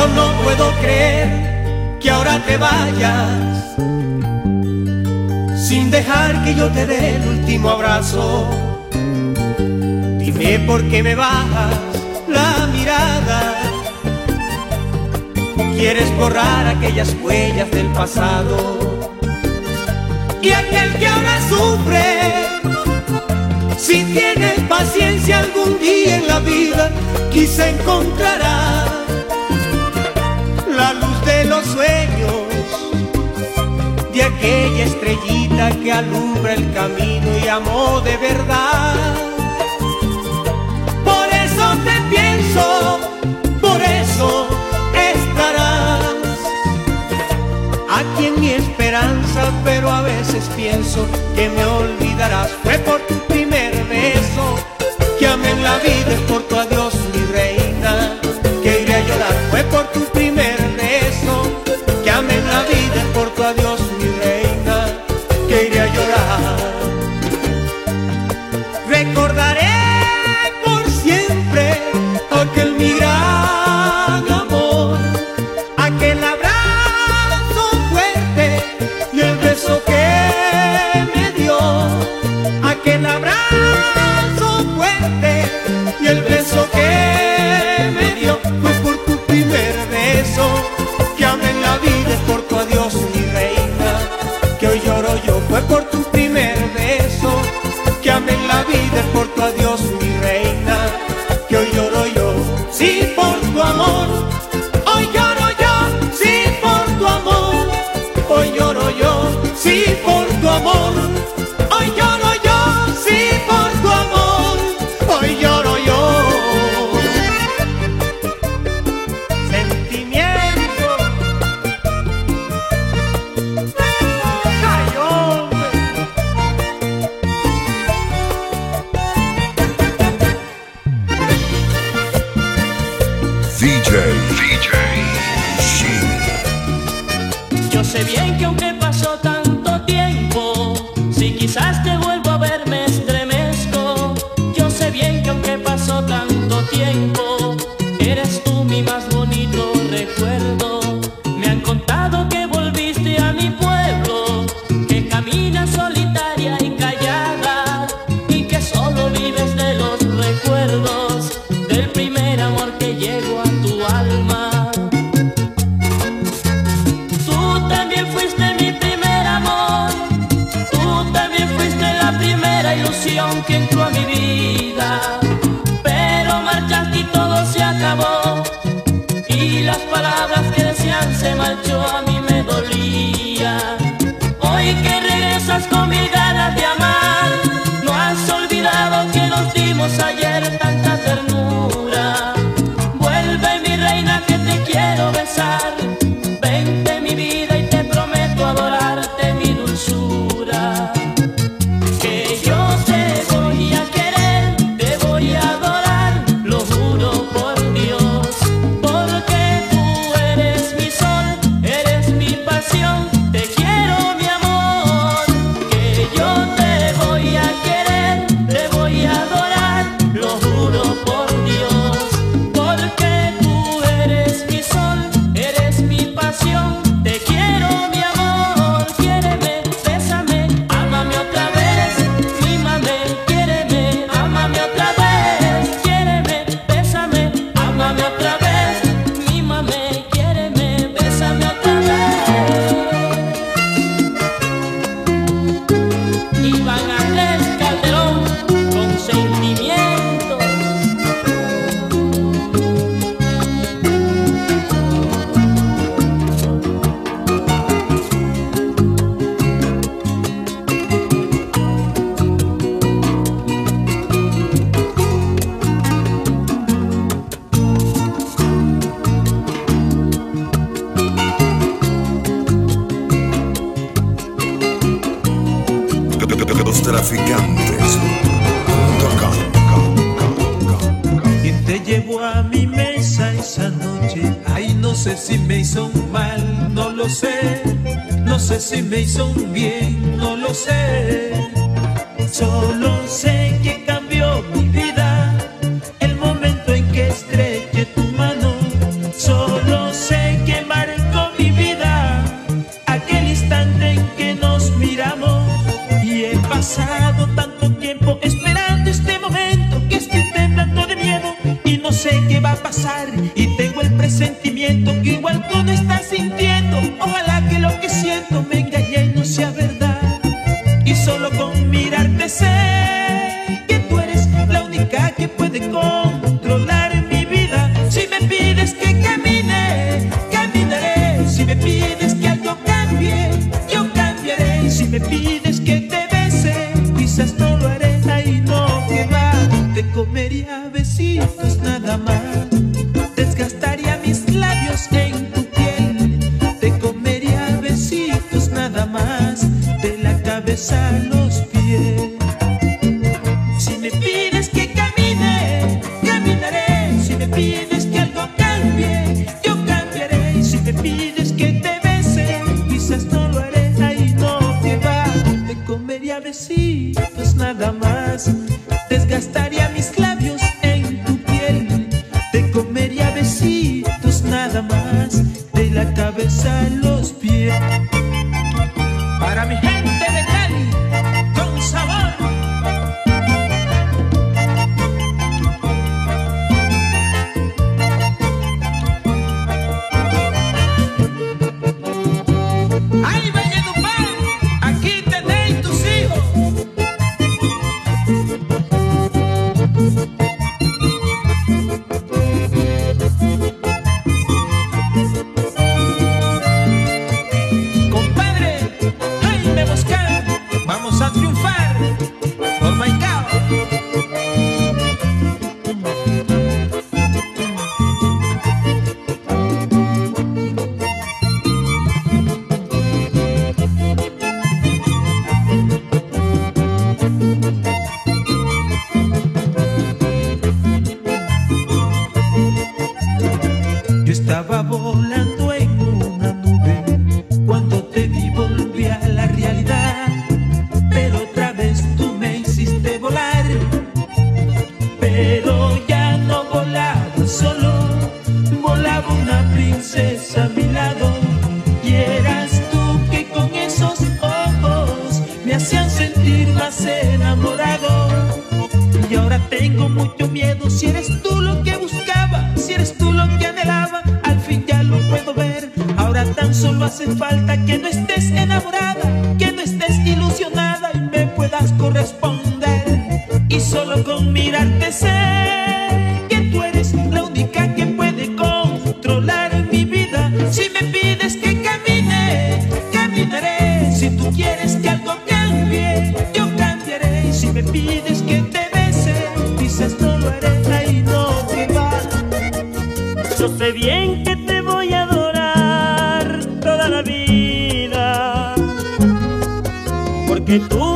Yo no puedo creer que ahora te vayas sin dejar que yo te dé el último abrazo. Dime por qué me bajas la mirada. Quieres borrar aquellas huellas del pasado. Y aquel que ahora sufre, si tienes paciencia algún día en la vida, quise encontrar aquella estrellita que alumbra el camino y amó de verdad. Por eso te pienso, por eso estarás aquí en mi esperanza, pero a veces pienso que me olvidarás. Fue por tu primer beso que amé en la vida, es por tu You. Los traficantes. Y te llevó a mi mesa esa noche. Ay, no sé si me hizo mal, no lo sé. No sé si me hizo bien, no lo sé. Solo sé que tanto tiempo esperando este momento que estoy temblando de miedo y no sé qué va a pasar. ella hace falta que no estés enamorada, que tú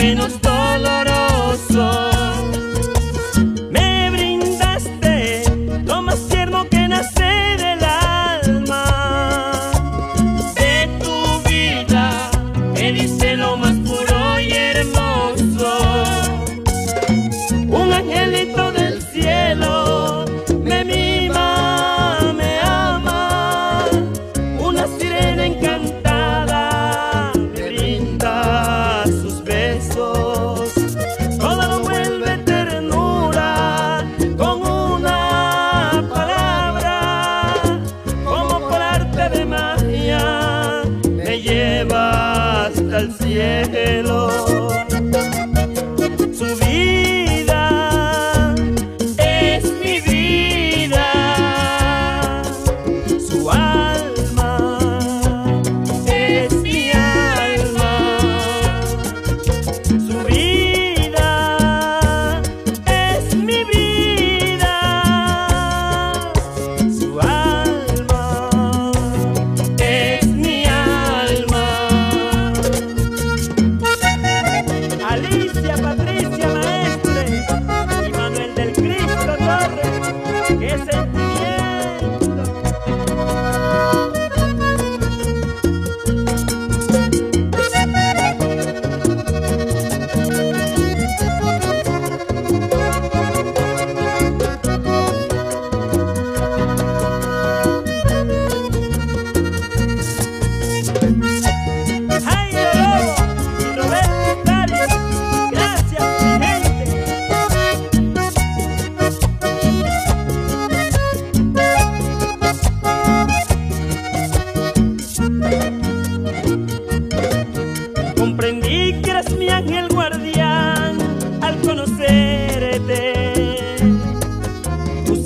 menos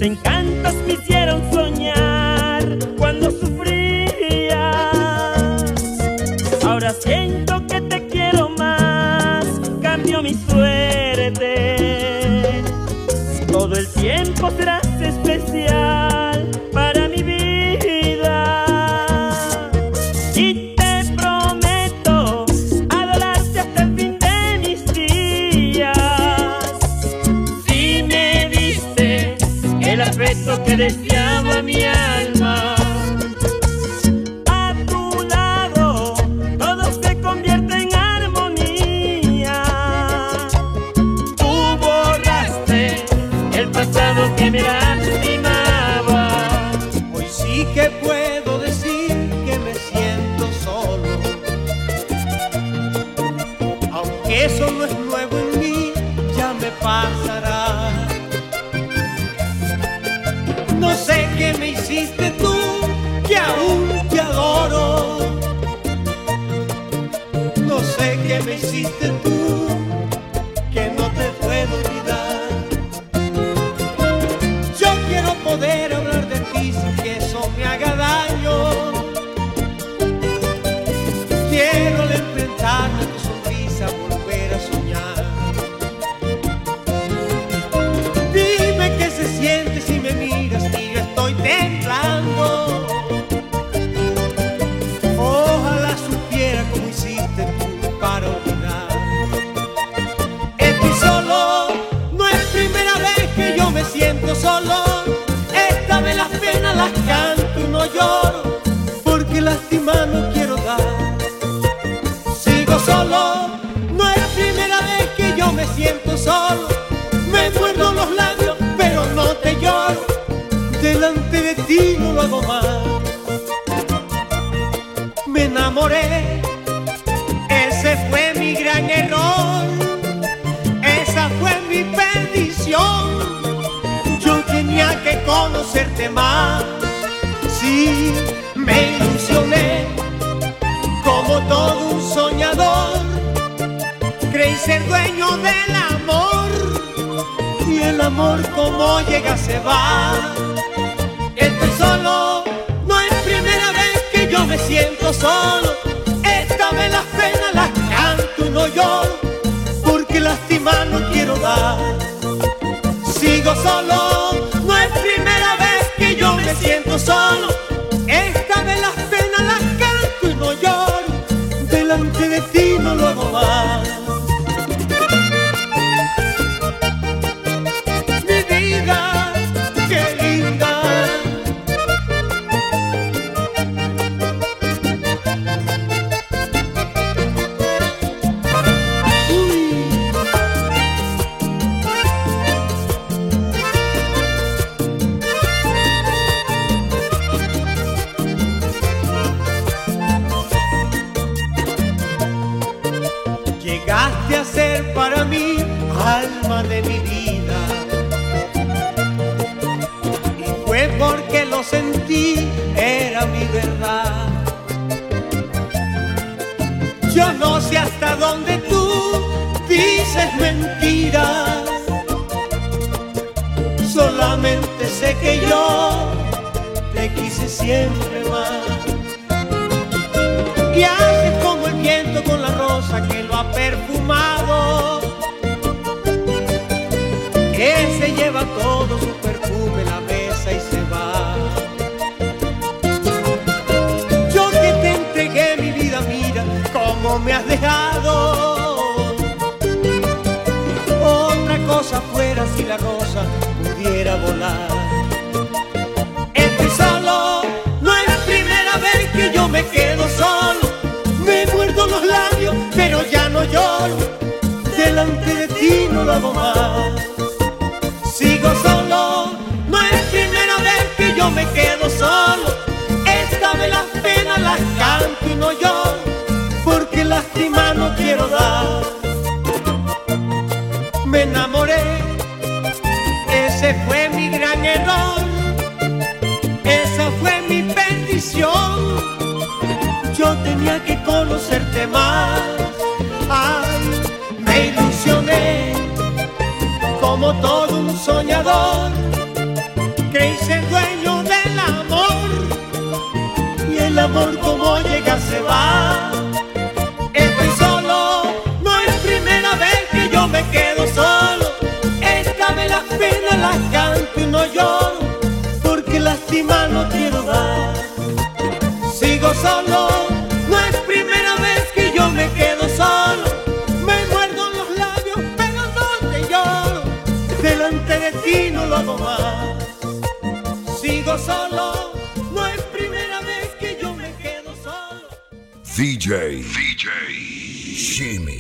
encantan. Afecto que deseaba mi alma. No sé qué me hiciste tú, lloro, porque lastimar no quiero dar. Sigo solo, no es primera vez que yo me siento solo. Me muerdo los labios, pero no te lloro. Delante de ti no lo hago más. Me enamoré, ese fue mi gran error. Esa fue mi perdición. Yo tenía que conocerte más. Me ilusioné como todo un soñador. Creí ser dueño del amor. Y el amor como llega se va. Estoy solo, no es primera vez que yo me siento solo. Esta vez las penas las canto no lloro, porque lastimar no quiero dar. Sigo solo, siento solo. Esta vez las penas las canto y no lloro, delante de ti no lo hago más. Yo no sé hasta dónde tú dices mentiras. Solamente sé que yo te quise siempre más. Y haces como el viento con la rosa que lo ha perfumado. Que se lleva todo su cómo me has dejado. Otra cosa fuera si la rosa pudiera volar. Estoy solo, no es primera vez que yo me quedo solo. Me muerdo los labios, pero ya no lloro. Delante de ti no lo hago más. Sigo solo, no es primera vez que yo me quedo solo. Esta vez las penas las canto y no lloro, porque lastimar no quiero dar. Me enamoré, ese fue mi gran error. Esa fue mi perdición. Yo tenía que conocerte más. Me ilusioné como todo un soñador. queréis ser dueño del amor y el amor como VJ. VJ. Shimmy.